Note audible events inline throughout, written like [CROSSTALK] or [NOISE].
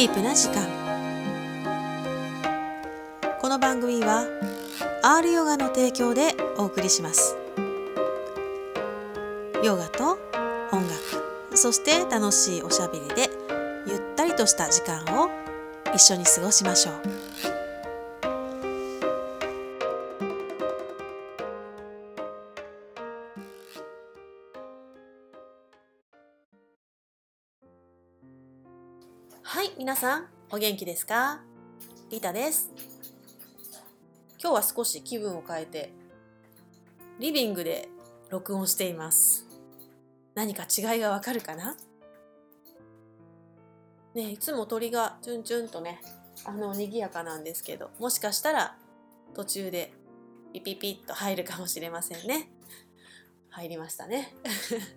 ディープな時間。この番組は R ヨガの提供でお送りします。ヨガと音楽そして楽しいおしゃべりでゆったりとした時間を一緒に過ごしましょう。皆さんお元気ですか？リタです。今日は少し気分を変えてリビングで録音しています。何か違いがわかるかな？ねいつも鳥がチュンチュンとねあの賑やかなんですけどもしかしたら途中でピピピッと入るかもしれませんね。入りましたね。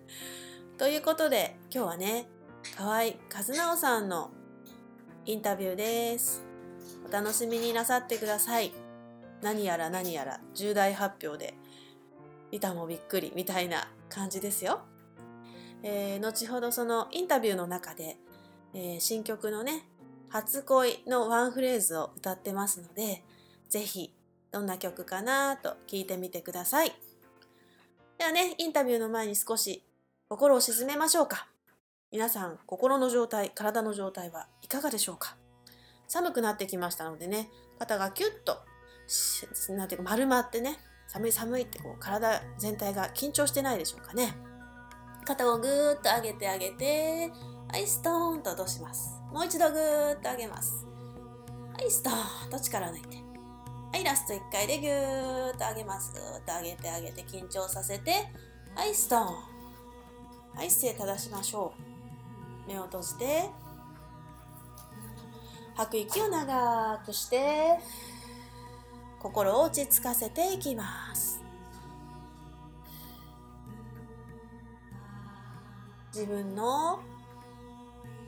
[LAUGHS] ということで今日はね河合和直さんのインタビューです。お楽しみになさってください。何やら何やら重大発表でリタもびっくりみたいな感じですよ、えー、後ほどそのインタビューの中でえー、新曲のね「初恋」のワンフレーズを歌ってますので是非どんな曲かなと聞いてみてください。ではねインタビューの前に少し心を鎮めましょうか。皆さん心の状態体の状態はいかがでしょうか？寒くなってきましたのでね肩がキュッとなんていうか丸まってね寒い寒いってこう体全体が緊張してないでしょうかね？肩をぐーっと上げてあげてはい、ストーンと落とします。もう一度ぐーっと上げます。はい、ストーンと力抜いて。はい、ラスト1回でぐーっと上げます。ぐーっと上げてあげて緊張させて。はい、ストーン。はい、姿勢正しましょう。目を閉じて。吐く息を長くして、心を落ち着かせていきます。自分の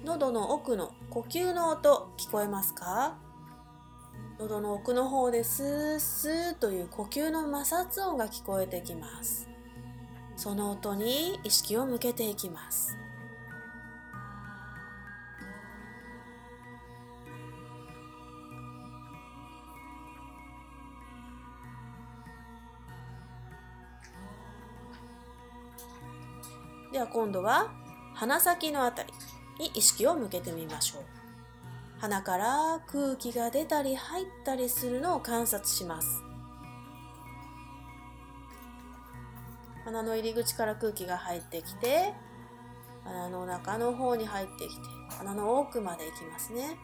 喉の奥の呼吸の音聞こえますか？喉の奥の方でスースーという呼吸の摩擦音が聞こえてきますその音に意識を向けていきますでは今度は鼻先のあたりに意識を向けてみましょう。鼻から空気が出たり入ったりするのを観察します。鼻の入り口から空気が入ってきて鼻の中の方に入ってきて鼻の奥まで行きますね。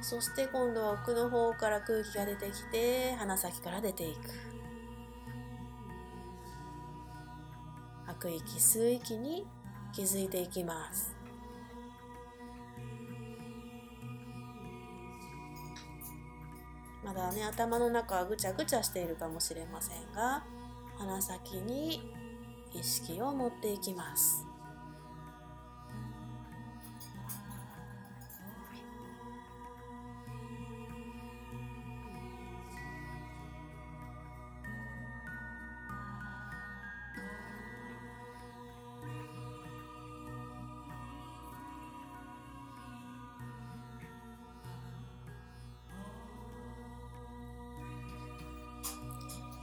そして今度は奥の方から空気が出てきて鼻先から出ていく。吐く息吸う息に気づいていきます。まだね頭の中はぐちゃぐちゃしているかもしれませんが鼻先に意識を持っていきます。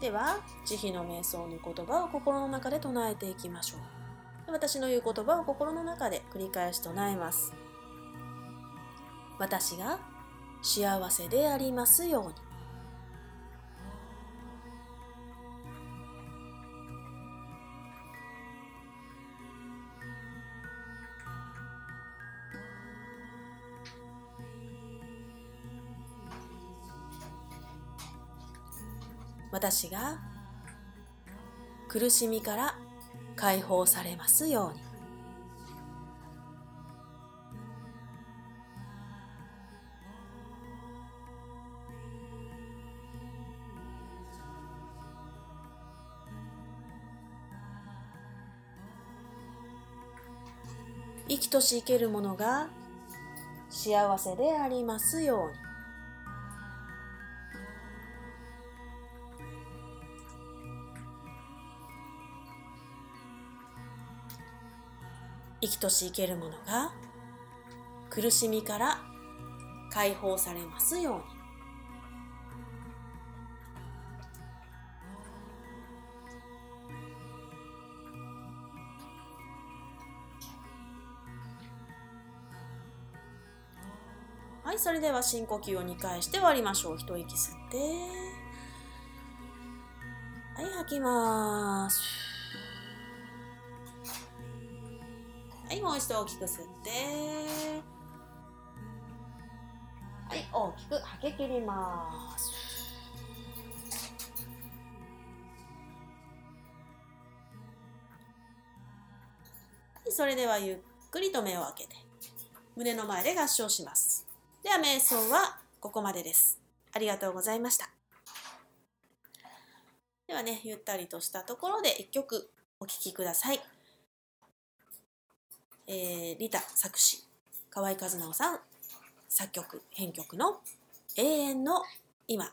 では慈悲の瞑想の言葉を心の中で唱えていきましょう。私の言う言葉を心の中で繰り返し唱えます。私が幸せでありますように。私が苦しみから解放されますように。生きとし生けるものが幸せでありますように。生きとし生けるものが苦しみから解放されますように。はいそれでは深呼吸を2回して終わりましょう。一息吸って。はい吐きます。はいもう一度大きく吸ってはい大きく吐き切りますはいそれではゆっくりと目を開けて胸の前で合掌しますでは瞑想はここまでです。ありがとうございました。ではね、ゆったりとしたところで一曲お聴きください。えー、リタ作詞、河合和直さん作曲、編曲の永遠の今。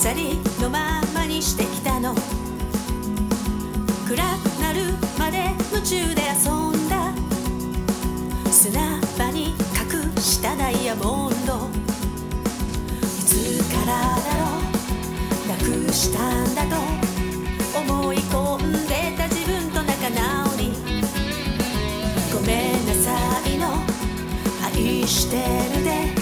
去りのままにしてきたの。暗くなるまで夢中で遊んだ。砂場に隠したダイヤモンド。いつからだろうなくしたんだと思い込んでた自分と仲直り。ごめんなさいの愛してるで。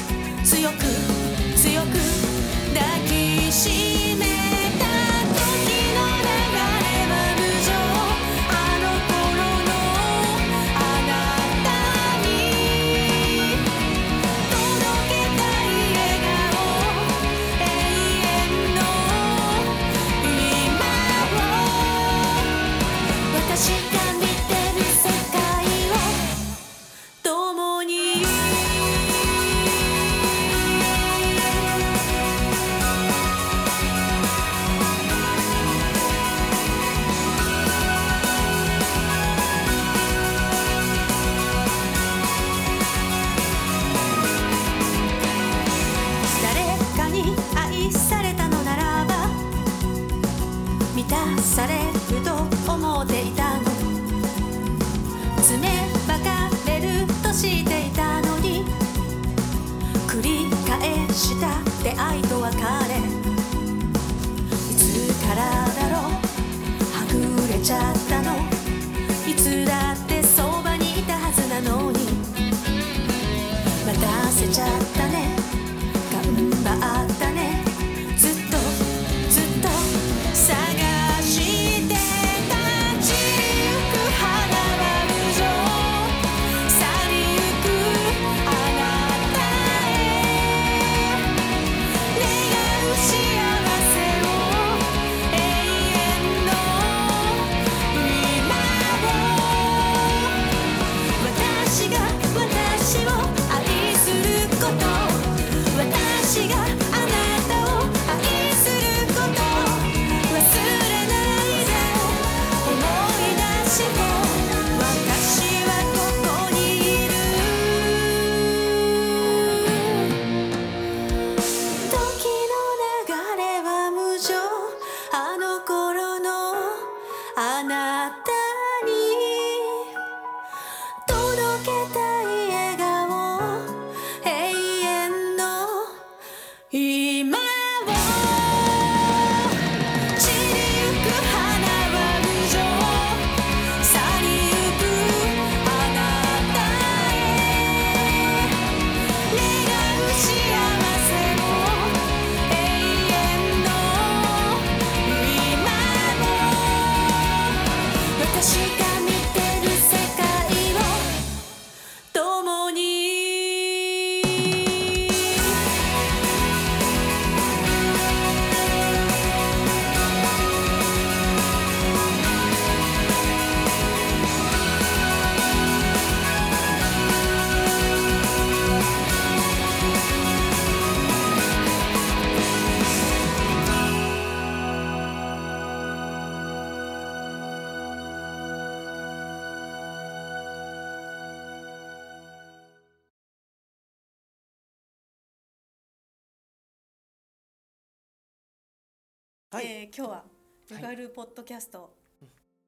はい。えー今日はゆかるポッドキャスト、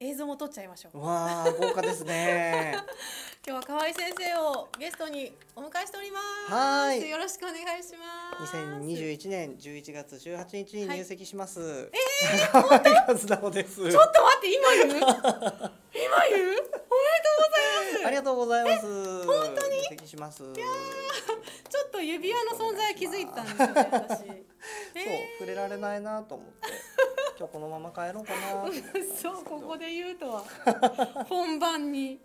映像も撮っちゃいましょう。わあ豪華ですね。[LAUGHS] 今日は河合先生をゲストにお迎えしております。はーい。よろしくお願いします。2021年11月18日に入籍します。ええー、河合和直です。ちょっと待って今言う？今言う？おめでとうございます。ありがとうございます。本当に？入籍します。そうちょっと指輪の存在気づいたんですよね私え触れられないなと思って [LAUGHS] 今日このまま帰ろうかな。そう [LAUGHS] ここで言うとは [LAUGHS] 本番に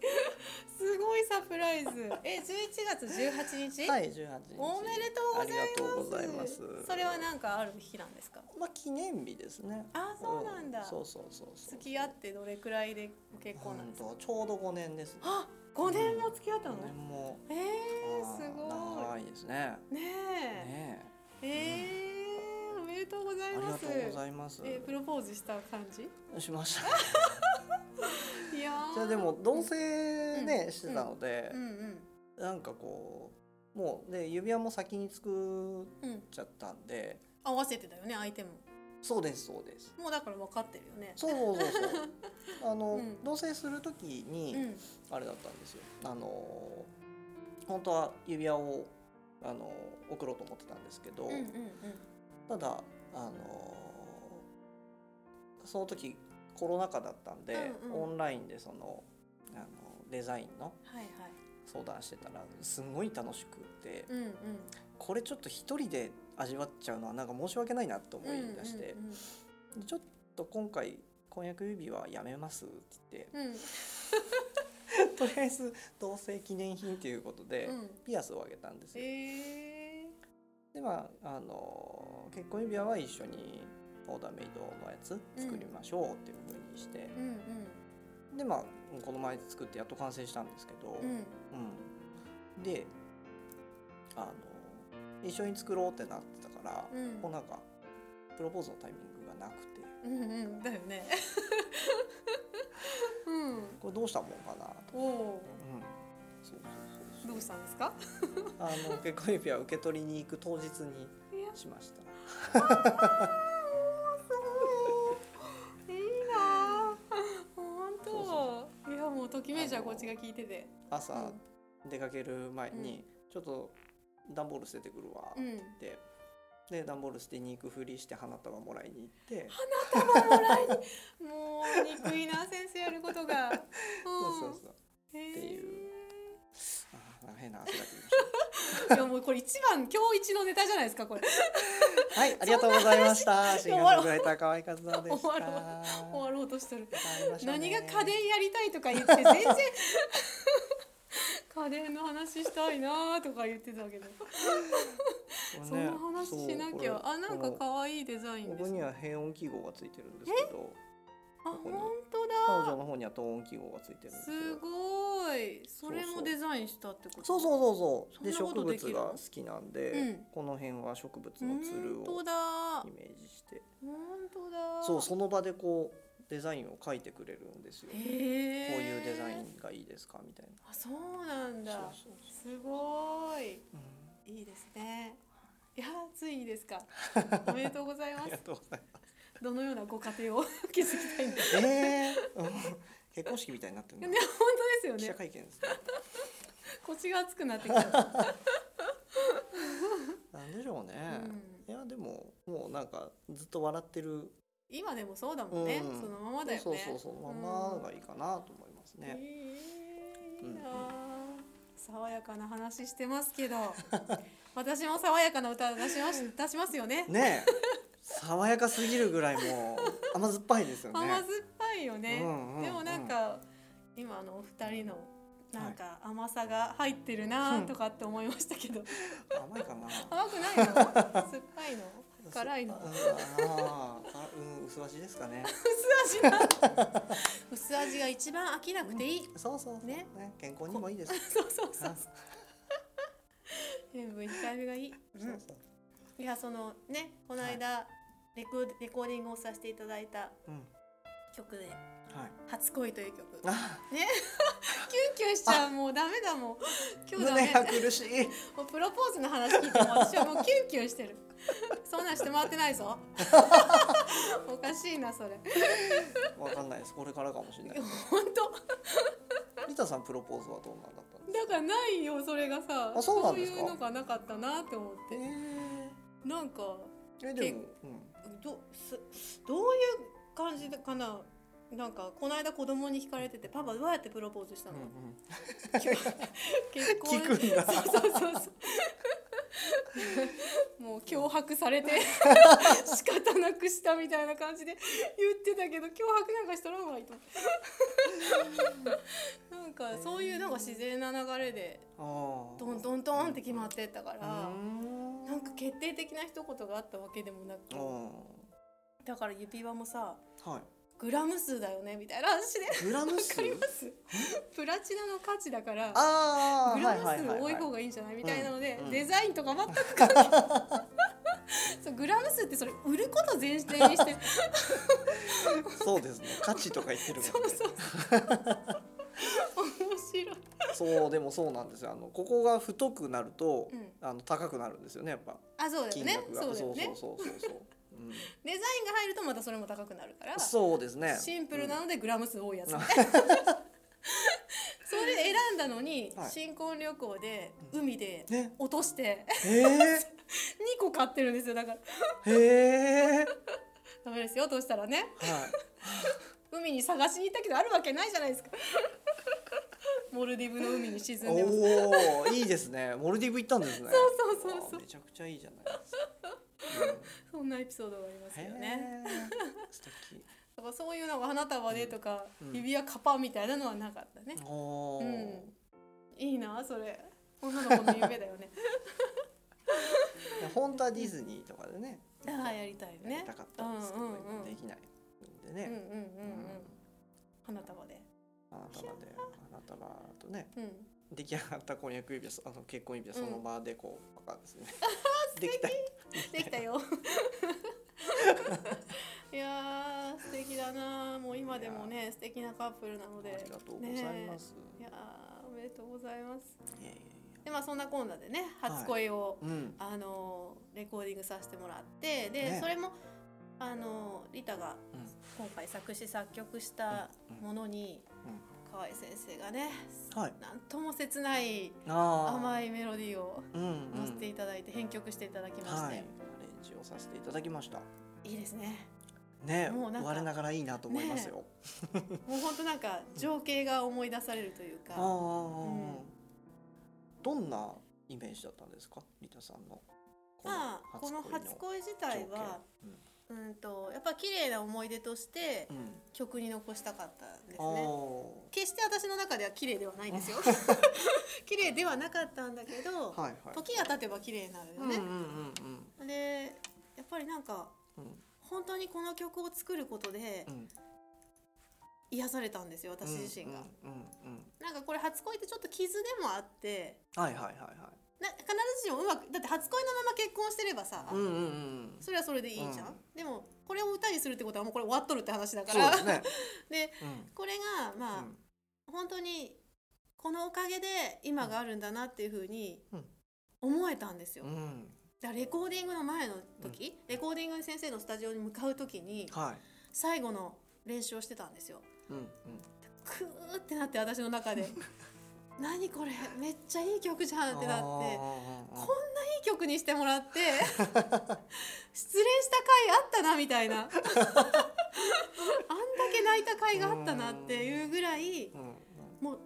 すごいサプライズえ11月18日、はい18日。おめでとうございますありがとうございます。それはなんかある日なんですか？まあ記念日ですね。あそうなんだ、そうそうそうそう。付き合ってどれくらいでご結婚なんですか？ちょうど5年ですね。あ5年も付き合ったの、5年も。えー、すご長いですね。いねねええー、おめでとうござえ。いますありがとうございます。えープロポーズした感じ？しました。[LAUGHS] いやーじゃあでも同棲ね、してたのでう、んうんなんかこうもうで指輪も先に作っうんちゃったんで、合わせてたよね相手もそうですそうです。もうだから分かってるよねそうそうそうそう。[LAUGHS] あの、うん同棲する時に、うんあれだったんですよ。あの本当は指輪をあの送ろうと思ってたんですけど、うんうんうんただあのその時コロナ禍だったんで、うんうん。オンラインでそのあのデザインの相談してたらすごい楽しくて、うんうん。これちょっと一人で味わっちゃうのはなんか申し訳ないなと思い出して、うんうんでちょっと今回婚約指輪やめますってうんうん。言ってとりあえず同棲記念品ということで、うん。ピアスをあげたんですよ。えでまああの結婚指輪は一緒にオーダーメイドのやつ作りましょうっていう風にして。ー、、うん。でまあこの前作ってやっと完成したんですけど、うん。うん。うんであの一緒に作ろうってなってたから、うん。もうなんかプロポーズのタイミングがなくて。うんうん。だよね。[LAUGHS] うん。これどうしたもんかなと、うん、そうそうそうどうしたんですか？あの結婚指輪受け取りに行く当日にしました。いいな本当。いやもうときめいちゃうこっちが聞いてて。朝出かける前に、ちょっと段ボール捨ててくるわ。ってうん。言って、で段ボール捨てに行くふりして花束もらいに行って、もう憎いな先生やることが。[LAUGHS] そうそうそう。へっていう。え変な汗が出てきまし [LAUGHS] いやもうこれ一番今日一のネタじゃないですかこれ。たはいありがとうございました。シンガーソングライター河合和直でした。終わろ終わろうとしてる。何が家電やりたいとか言って全然。家電の話したいなとか言ってたけど、そねの話しなきゃ。あなんか可愛いデザインこですね。こには変音記号がついてるんですけどあここに。本当彼女だの方には等音記号がついてるんですよ。すごい。それもデザインしたってこと？そうそうそうそう。で植物が好きなんで、うん。この辺は植物のつるをイメージして。本当だ。そうその場でこうデザインを描いてくれるんですよ、へこうえいうデザインがいいですか？みたいな。あそうなんだ。そうそうすごい。うん。いいですね。いやついにですか。[LAUGHS] おめでとうございありがますとうございます [LAUGHS] どのようなご家庭を [LAUGHS] 築きたいんですかえーうん。結婚式みたいになってるねな本当です記者よね会見ですね。腰が熱くなってきた、[LAUGHS] なんでしょうね、うん。いやでももうなんかずっと笑ってる。今でもそうだもんね、うん。そのままだよね。そうそうそうままがいいかなと思いますね、えーいいな爽やかな話してますけど。私も爽やかな歌出します出しますよね。ねえ爽やかすぎるぐらいもう甘酸っぱいですよね。甘酸っぱいよね、うんうんでもなんか今のお二人のなんか甘さが入ってるなとかって思いましたけど、甘いかな。甘くないの？酸っぱいの？[LAUGHS] 辛いの？うんあーかうん薄味ですかね。薄味な薄味が一番飽きなくていい、そうそうそう。ね。ね健康にもいいです。[LAUGHS] そうそうそうあ塩分控えめがいい、そうそう。いやそのねこの間、レコーレコーディングをさせていただいたうん。曲で。はい「初恋」という曲。あ。[LAUGHS] キュンキュンしちゃう。もうダメだもん。今日ダメ。胸が苦しい。もうプロポーズの話聞いても私はもうキュンキュンしてる。そんなんしてもらってないぞ。[LAUGHS] おかしいなそれ。わかんないです。これからかもしれない。本当。リタさんプロポーズはどうなんだったんですだからないよそれがさ。あそうなんですか？いうのがなかったなって思っかてえなんかえでも、うん、どすどういう感じかな？なんかこの間子供に聞かれてて「パパどうやってプロポーズしたの? [LAUGHS] 結婚。[LAUGHS] 聞くんだ。そうそうそうそう [LAUGHS] もう脅迫されて [LAUGHS] 仕方なくしたみたいな感じで言ってたけど脅迫なんかしとらんわいと [LAUGHS] なんかそういうなんか自然な流れであー。トントントンって決まってったかうらん。なんか決定的な一言があったわけでもなく。うんだから指輪もさはいグラム数だよねみたいな話で。グラム数？わかります？プラチナの価値だからグラム数多い方ががいいんじゃないみたいなので、うんうんデザインとか全く関係ない。[LAUGHS] そうグラム数ってそれ売ること前提にして。そうですね。価値とか言ってるもんね。そうそう面白い、そうでもそうなんですよ。あのここが太くなると、うん、あの高くなるんですよねやっぱ。あそうだよね。そうそうそうそうそうう。んデザインが入るとまたそれも高くなるからそうですね。シンプルなのでグラム数多いやつうんみたいな。[LAUGHS] それで選んだのに、はい。新婚旅行で海でね落としてへえ。[LAUGHS] 2個買ってるんですよだから。へえ。ダメですよ落としたらね。はい。海に探しに行ったけどあるわけないじゃないですか。モルディブの海に沈んでます。おおいいですね。モルディブ行ったんですね。[LAUGHS] そうそうそうそう。あめちゃくちゃいいじゃないですか、[LAUGHS] そんなエピソードがありますうん、よね素敵。だからそういうのが花束でとか、うん指輪カパみたいなのはなかったね、うん。いいなそれ。女の子の夢だよね。本当はディズニーとかでね。ああやりたいよやりねたかったんですけど、うんうんうん今できないんでうんうんね、うん。うん。花束で。花束で花束とね。うん出来上がった婚約指輪そあの結婚指輪その場でこうパカですね、[LAUGHS] できた。できたよ。[LAUGHS] いやー素敵だなもう今でもね素敵なカップルなので。ありがとうございます、いやーおめでとうございます。いやいやいでまあそんなこんなでね初恋を、やうん。あのレコーディングさせてもらってで、ね。それもあのリタがうん。今回作詞作曲したものに、河合先生がね、はい。なんとも切ない甘いメロディーをうんうん。乗せていただいて編曲していただきまして、はい。アレンジをさせていただきました。い、いですね。ねもうな我ながらいいなと思いますよ、もう本当なんか情景が思い出されるというか、ああ、ん。どんなイメージだったんですか？リタさんの。まあこの初恋自体はうんうんとやっぱ綺麗な思い出としてうん曲に残したかったんですあね。ー決して私の中では綺麗ではないですよ。[LAUGHS] 綺麗ではなかったんだけど、はいはい時が経てば綺麗になるよね。うんうんうんうんでやっぱりなんかうん本当にこの曲を作ることでうん癒された私自身が。うんうんうんなんかこれ初恋ってちょっと傷でもあってはいはいはいはいな必ずしもうまくだって初恋のまま結婚してればさ、うんうんうん。それはそれでいいじゃん、うん。でもこれを歌にするってことはもうこれ終わっとるって話だかそうらですね。[LAUGHS] でうん。これがまあ、うん。本当にこのおかげで今があるんだなっていうふうにうん。思えたんですよ。うん。だからレコーディングの前の時、レコーディングに先生のスタジオに向かう時にはい。最後の練習をしてたんですよ。うんうん。クーってなって私の中で [LAUGHS] 何これめっちゃいい曲じゃんってなって。こんないい曲にしてもらって [LAUGHS] 失恋した回あったなみたいな。あんだけ泣いた回があったなっていうぐらいもう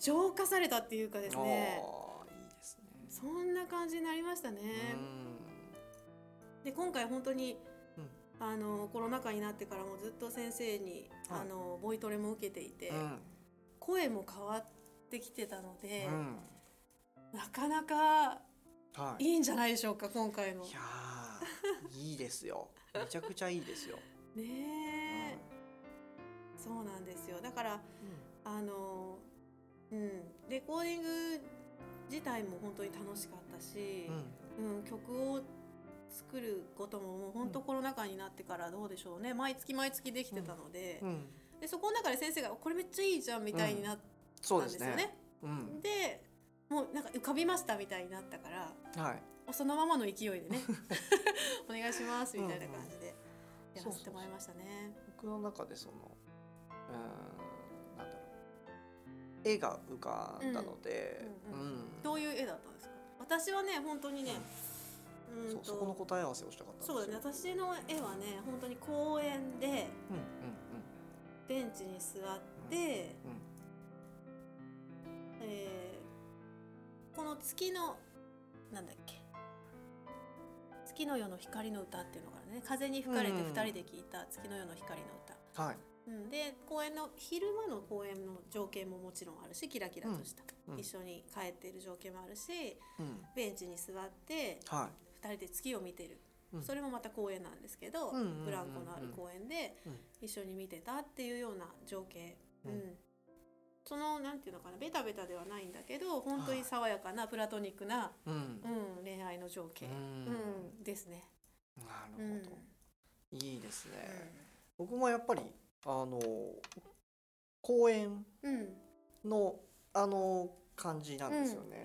浄化されたっていうかですね。あーいいですね。そんな感じになりましたね。で今回本当に、うん。あのコロナ禍になってからもずっと先生に、はい。あのボイトレも受けていて、うん。声も変わってきてたので、うん。なかなかはい。いいんじゃないでしょうか今回の。いやーいいですよ。めちゃくちゃいいですよ、[LAUGHS] ねえ、そうなんですよ。だからあのうん。レコーディング自体も本当に楽しかったしう、ん。うん曲を作ることももう本当コロナ禍になってからどうでしょうね。毎月毎月できてたので,、うん。でそこの中で先生が「これめっちゃいいじゃん」みたいになったそうんですすよね。うん。でもうなんか浮かびましたみたいになったからはい。そのままの勢いでね [LAUGHS] [LAUGHS] お願いしますみたいな感じでやらせてもらいましたね。僕の中でそのうーんなんだろう。絵が浮かんだので、うんうんうん。どういう絵だったんですか？私はね本当にね、うん。そうそこの答え合わせをしたかったんですよ。そうだね私の絵はね本当に公園でうんうんベンチに座って、うんえーこの月のなんだっけ。月の夜の光の歌っていうのがね。風に吹かれてうん二人で聴いた月の夜の光の歌、うんはい。うん、で公園の昼間の公園の情景ももちろんあるしキラキラとした、うん。うん。一緒に帰っている情景もあるしうん。ベンチに座っては二人で月を見てる、うん。それもまた公園なんですけど、ブランコのある公園でうん。一緒に見てたっていうような情景、うん。うんそのなんていうのかなベタベタではないんだけど本当に爽やかなプラトニックな、いうん。うん、恋愛の情景、ううんんですね。なうんるほど、いいですね、僕もやっぱりあの公園うん。のあの感じなんですよね。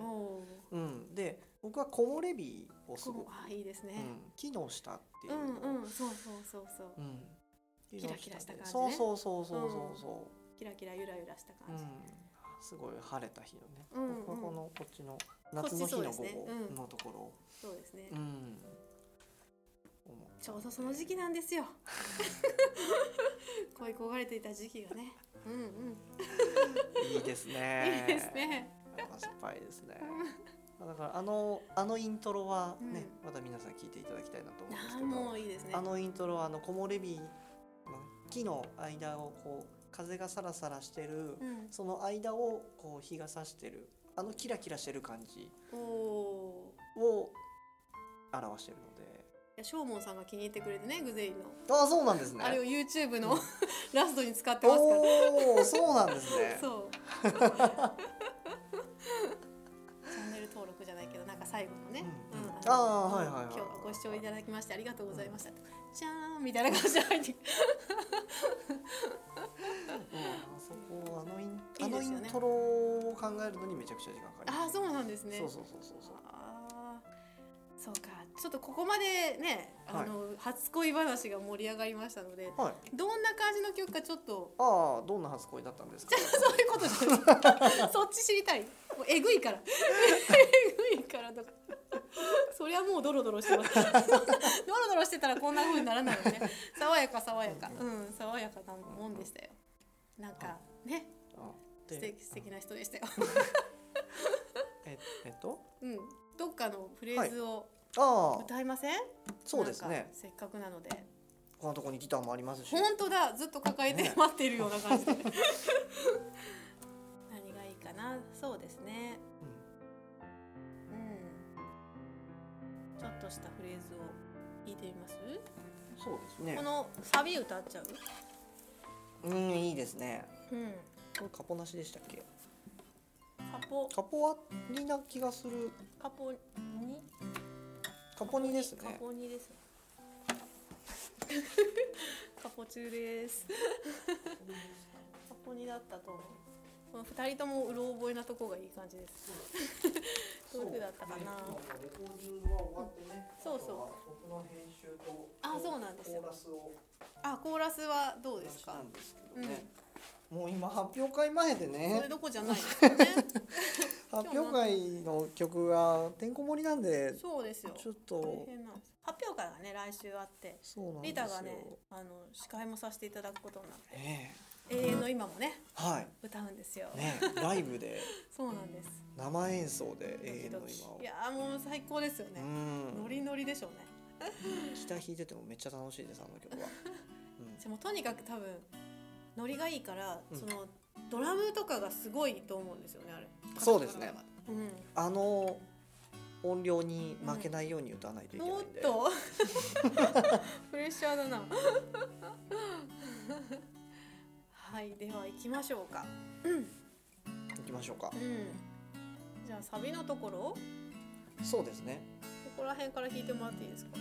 うん、で僕は木漏れ日をすごく、あいいですね。うん、木の下っていううのを、んうんそうそうそうそう。うん。キラキラした感じね。そうそうそうそうそうそキラキラゆらゆらしたう、うん感じ。、すごい晴れた日のね、うんうんここのこっちのっ夏の日の午後のところ、そうですね。うんちょうどその時期なんですよ。[LAUGHS] 恋焦がれていた時期がね。うんうん。いいですねいいですね。甘酸っぱいですねだからあのあのイントロはね、うまた皆さん聞いていただきたいなと思うんですけどもういいですね。あのイントロはあの木漏れ日の木の間をこう風がサラサラしてる、うん。その間をこう日が差してるあのキラキラしてる感じを表してるのでー。いやショーモンさんが気に入ってくれてねグゼインの、ああそうなんですねあれを YouTube の [LAUGHS] ラストに使ってますから。おおそうなんですねそう。[LAUGHS] ね。うんのあーはいはいはい今日はご視聴いただきましてありがとうございました。じゃーんみたいな感じで入って。うん、そこあのインいあのいですよねイントロを考えるのにめちゃくちゃ時間かかりますああそうなんですね。そうそうそうそうそうか。ちょっとここまでねあの、初恋話が盛り上がりましたのではい。どんな感じの曲かちょっとああどんな初恋だったんですか？[LAUGHS] そういうことじゃない。[LAUGHS] そっち知りたい。もうえぐいから。えぐいからとか。そりゃもうドロドロしてます。[LAUGHS] ドロドロしてたらこんな風にならないよね。爽やか爽やか。うん爽やかなもんでしたよ。なんかね。あ素で敵素敵な人でしたよ。ええっと？うんどっかのフレーズを歌いません、そうですね。せっかくなので。このとこにギターもありますし。本当だ。ずっと抱えてね。待っているような感じで、[LAUGHS] 何がいいかな？そうですね。うん。ちょっとしたフレーズを弾いてみます、そうですね。このサビ歌っちゃう？うんいいですね。うん。これカポなしでしたっけ？カポ。カポありな気がする。カポに？カポにですカね。ポに [LAUGHS] です。カポ中ですカポにだったと思う。この二人ともうろ覚えなとこがいい感じです。どういう風だったかな。そう。そうあそうなんですよ。あコーラスはどうですか？したんもう今発表会前でそねれどこじゃないですよね。[LAUGHS] 発表会の曲がてんこ盛りなんでそうですよ。ちょっ大と発表会がね来週あってリタがねあの司会もさせていただくことになってね永遠の今もねえはい。歌うんですよ、ねライブで。[LAUGHS] そうなんです。生演奏で永遠の今を。いやーもう最高ですようね、ん。ノリノリでしょうね。[LAUGHS] ギター弾いててもめっちゃ楽しいですあの曲は、でもとにかく多分ノリがいいから、うん。そのドラムとかがすごいと思うんですよねあれ。そうですね。うん。あの音量に負けないように歌わないといけないんで、おっと。[LAUGHS] プレッシャーだな。はいでは行きましょうか。いきましょうか。うん。じゃあサビのところ。こそうですね。こら辺から弾いてもらっていいですか？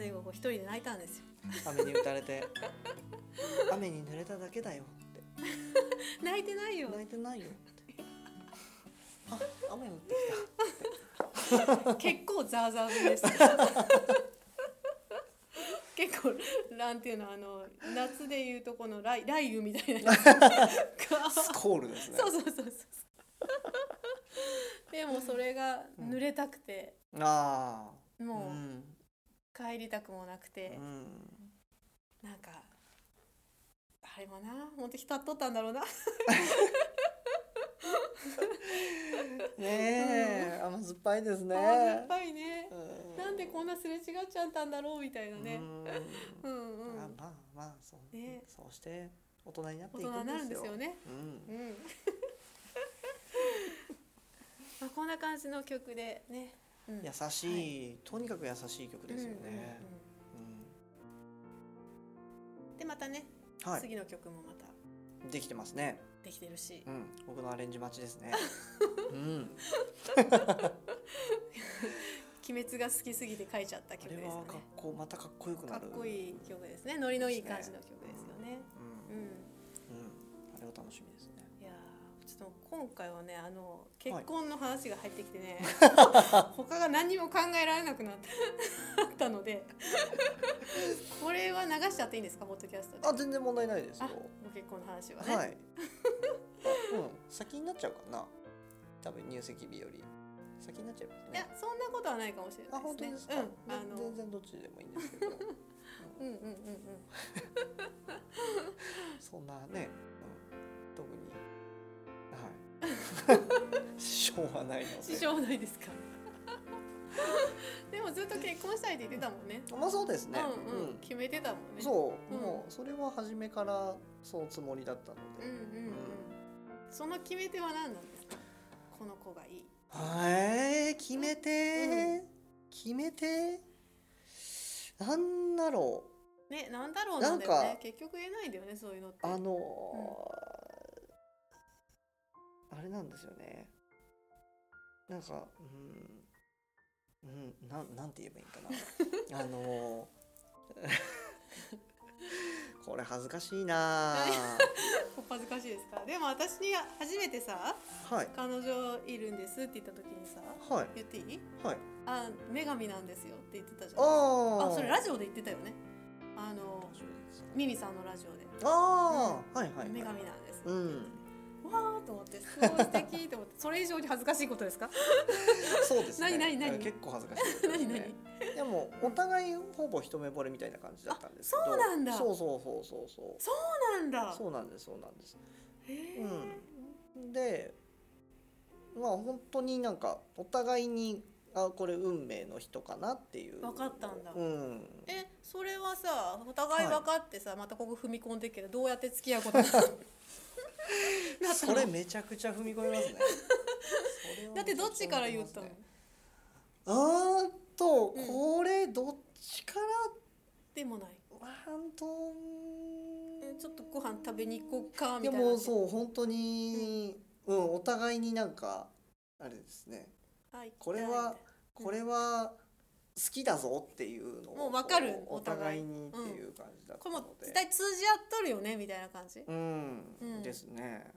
い午後一人で泣いたんですよ。雨に打たれて。[LAUGHS] 雨に濡れただけだよ。って泣いてないよ。泣いてないよ。っ [LAUGHS] てあ雨降ってき [LAUGHS] 結構ザーザー降りでした結構なんていうのあの夏でいうとこの雷雷雨みたいなスコールですね。そうそうそうそう。でもそれが濡れたくて、ああもううん帰りたくもなくて。う、ん。なんかあれもな本当浸っとったんだろうな。[LAUGHS] ねえ甘酸っぱいですね。甘酸っぱいね。うん。なんでこんなすれ違っちゃったんだろうみたいなね。うん。[LAUGHS] うんうん。まあまあまあそう、ね。そうして大人になって大いくん人になるんですよね。うんうん。[LAUGHS] まあこんな感じの曲でね、うん。優しい、とにかく優しい曲ですよね。でまたね、うんはい、次の曲もまた。できてますね。できてるし、うん、僕のアレンジ待ちですね。[LAUGHS] うん、鬼滅が好きすぎて書いちゃったあ曲ですよね。れはかっこまたかっこよくなる。かっこいい曲ですね。ノリのいい感じの曲ですよね。うん、うんーちょっと今回はねあの結婚の話が入ってきてね、[LAUGHS] 他が何にも考えられなくなったのでこれは流しちゃっていいんですかポッドキャストで？あ、全然問題ないですよあ。ご結婚の話はね、はい。あうん、先になっちゃうかな。多分入籍日より先になっちゃいますいやね。そんなことはないかもしれあ、ないですね本当ですか？うんあの全然どっちでもいいんですけど。[LAUGHS] うんうんうんうんそんなね、うん、特に、はい、支障はないので。支障ないですか。[LAUGHS] でもずっと結婚したいって言ってたもんね。まあそうですね。うんうん、決めてたもんね。そう、うん。もうそれは初めからそうつもりだったので。うんうんうん。その決め手は何なんですか？この子がいい。はい、決めて、決めて。なんだろねなんだろうなんだよね。結局言えないんだよねそういうのって。う、あのーあれなんですよね。なんか、うん、うん、なん、なんて言えばいいんかな。[LAUGHS] あのー [LAUGHS] これ恥ずかしいな。[LAUGHS] 恥ずかしいですか？でも私に初めてさはい。彼女いるんですって言った時にさはい。言っていい？はい。あ女神なんですよって言ってたじゃん。あそれラジオで言ってたよね。あのミミさんのラジオで。ああ、はいはい、はい、女神なんですうんわーと思ってすごい素敵と思ってそれ以上に恥ずかしいことですか？そうですね。何何何結構恥ずかしいです何ね。[LAUGHS] 何でもお互いほぼ一目惚れみたいな感じだったんですけど。あそうなんだ。そうそうそうそうそう。そうなんだ。そうなんですそうなんです。うん。でまあ本当になんかお互いにあこれ運命の人かなっていう。分かったんだ。うん。えそれはさお互い分かってさ、またここ踏み込んでるけどどうやって付き合うことになったの？[LAUGHS] それめちゃくちゃ踏み込みますね。[LAUGHS] だってどっちから言ったの、うんこれどっちから？でもないなんとえちょっとご飯食べに行こうかみでたいな。もそう本当に、うん。お互いになんかあれですね。はい。これはこれは好きだぞっていうのをもう分かるこうおお互いにっていう感じだっこれもたので、絶対通じ合っとるよねみたいな感じ？うん、うん。ですね。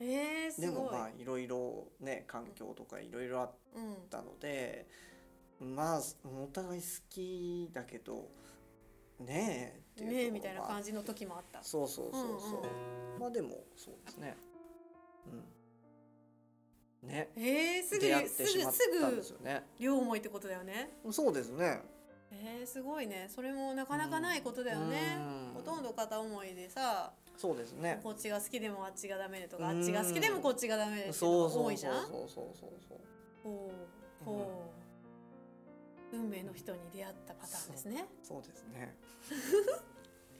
えー、すごい。でもまあいろいろね環境とかいろいろあっうんたのでまあお互い好きだけどねえっていうねえみたいな感じの時もあった。そうそうそうそう、うんうん。まあでもそうですね。うんね。えー、すぐすぐすぐ両思いってことだよね。そうですね。えー、すごいね。それもなかなかないことだよね、うん。ほとんど片思いでさそうですね。こっちが好きでもあっちがダメでとか、うん。あっちが好きでもこっちがダメでって多いじゃんそうそうそうそう。そうそうほうほう、運命の人に出会ったパターンですね。そうですね [LAUGHS]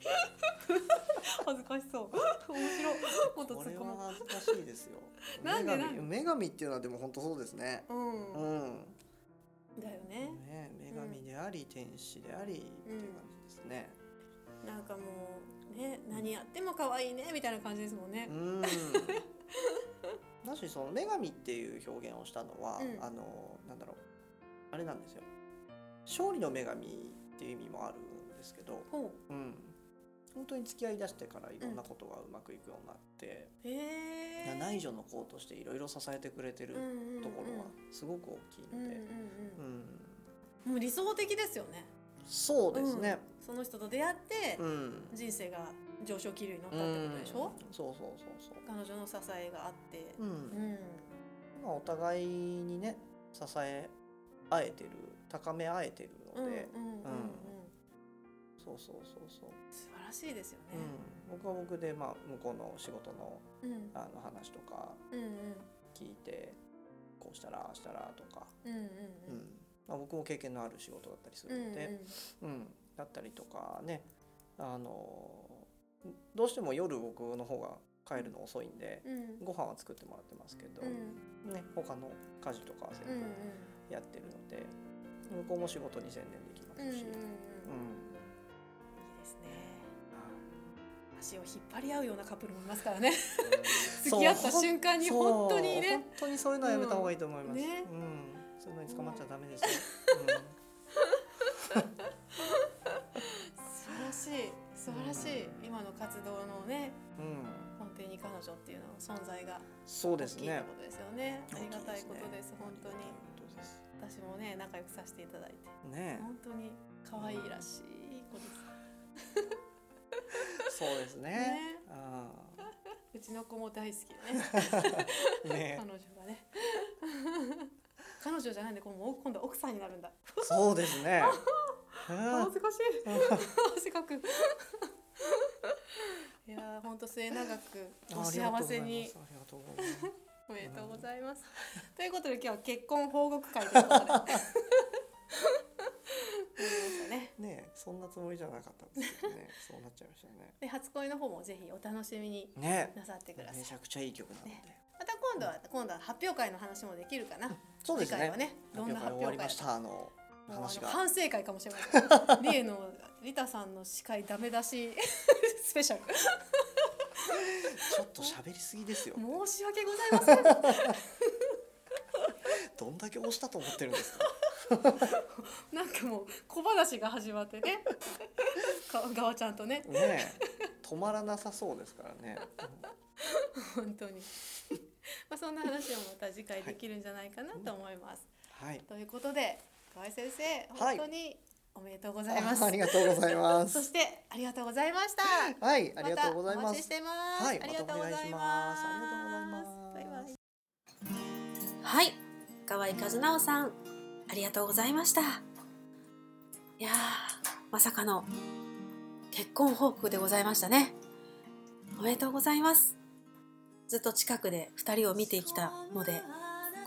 [LAUGHS] 恥ずかしそう。面白い。もっと突っ込恥ずかしいですよ。[LAUGHS] なんで？女神なん女神っていうのはでも本当そうですね。うん、うん。だよね。ね女神であり天使でありっていう感じですね。なんかもうね何やっても可愛いねみたいな感じですもんね。う、ん。[LAUGHS] だしその女神っていう表現をしたのは、うん。あのなんだろう。あれなんですよ。勝利の女神っていう意味もあるんですけど、ほうん、本当に付き合いだしてからいろんなことがうまくいくようになって、うへえ内助の功としていろいろ支えてくれてるところはすごく大きいので、うんうんうん。うん。もう理想的ですよね。そうですね。その人と出会ってうん。人生が上昇気流に乗ったってことでしょ、うん。そうそうそうそう。彼女の支えがあって。うん。うん。まあ、お互いにね支え合えてる高め合えてるので、うんうんうん。うんそうそうそうそう、素晴らしいですよね。うん、僕は僕で、まあ、向こうの仕事のうん。あの話とかうんうん。聞いてこうしたらああしたらとか、うんうんうん。まあ、僕も経験のある仕事だったりすうんるので、うん。だったりとかね。あのどうしても夜僕の方が帰るの遅いんでうん。うんご飯は作ってもらってますけど、うん。ね、他の家事とかは全部うんうんやってるので、向こうも仕事に専念できますし、うん。うん足を引っ張り合うようなカップルもいますからね。[LAUGHS] 付き合った瞬間に本当にね。本当にそういうのはやめた方がいいと思います。うん。ねうん、そういうのに捕まっちゃダメですよ。素晴らしい。素晴らしい今の活動のねうん、うん、根底に彼女っていうの存在が大きいって。ことですよね。ありがたいことです本当に。私もね仲良くさせていただいて。ね。本当に可愛いらしい子です [LAUGHS] そうですね。ね。あうちの子も大好きでね。あ、[LAUGHS] ね。彼、女がね。[LAUGHS] 彼女じゃないんでこの今度は奥さんになるんだ。そうですね。うん。恥ずかしい。汗かく。いやー本当末永くお幸せに。ありがとうございます。おめでとうございます。ということで今日は結婚報告会ということで。ね。ね、そんなつもりじゃなかったんですけどね、[LAUGHS] そうなっちゃいましたね。で初恋の方もぜひお楽しみにね、なさってくださいめ。ちゃくちゃいい曲なので。また今度は今度は発表会の話もできるかな。そうですね次回は。ねどんな発表会りました。あの話が。の反省会かもしれません。[LAUGHS] リエのリタさんの司会ダメ出し [LAUGHS] スペシャル。ちょっと喋りすぎですよ。申し訳ございません。どんだけ押したと思ってるんですか。[LAUGHS] なんかもう小話が始まってね。[LAUGHS] かガワちゃんとね。ねえ、止まらなさそうですからね。[LAUGHS] 本当に。まあそんな話をまた次回できるんじゃないかなと思います。はい。ということで河合先生はい本当におめでとうございます。あありがとうございまそす。してありがとうございました。はい、ありがとうございますまたお待ちし。てます。はいありがとうございますありがとうございますバイバイ。はい、河合和直さん、ありがとうございました。いや、まさかの結婚報告でございましたね。おめでとうございます。ずっと近くで2人を見てきたので、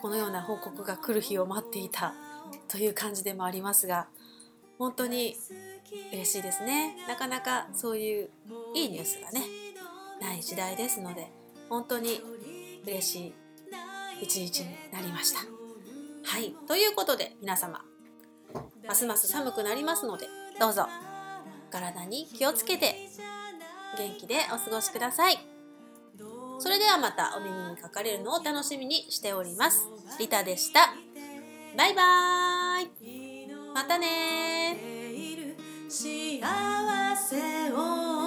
このような報告が来る日を待っていたという感じでもありますが、本当に嬉しいですね。なかなかそういういいニュースがね、ない時代ですので、本当に嬉しい一日になりました。はい、ということで皆様ますます寒くなりますのでどうぞ体に気をつけて元気でお過ごしください。それではまたお耳にかかれるのを楽しみにしております。リタでした。バイバーイまたねー幸せを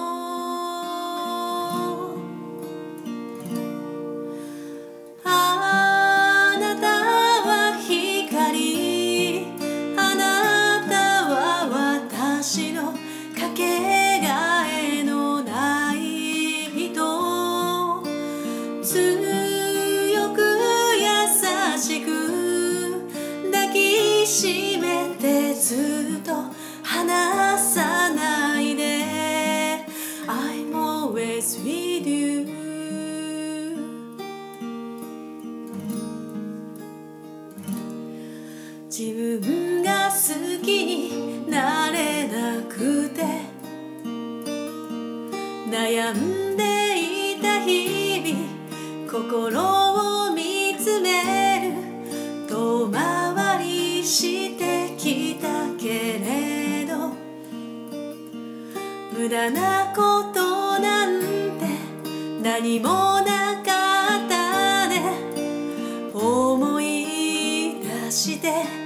無駄なことなんて何もなかったね。思い出して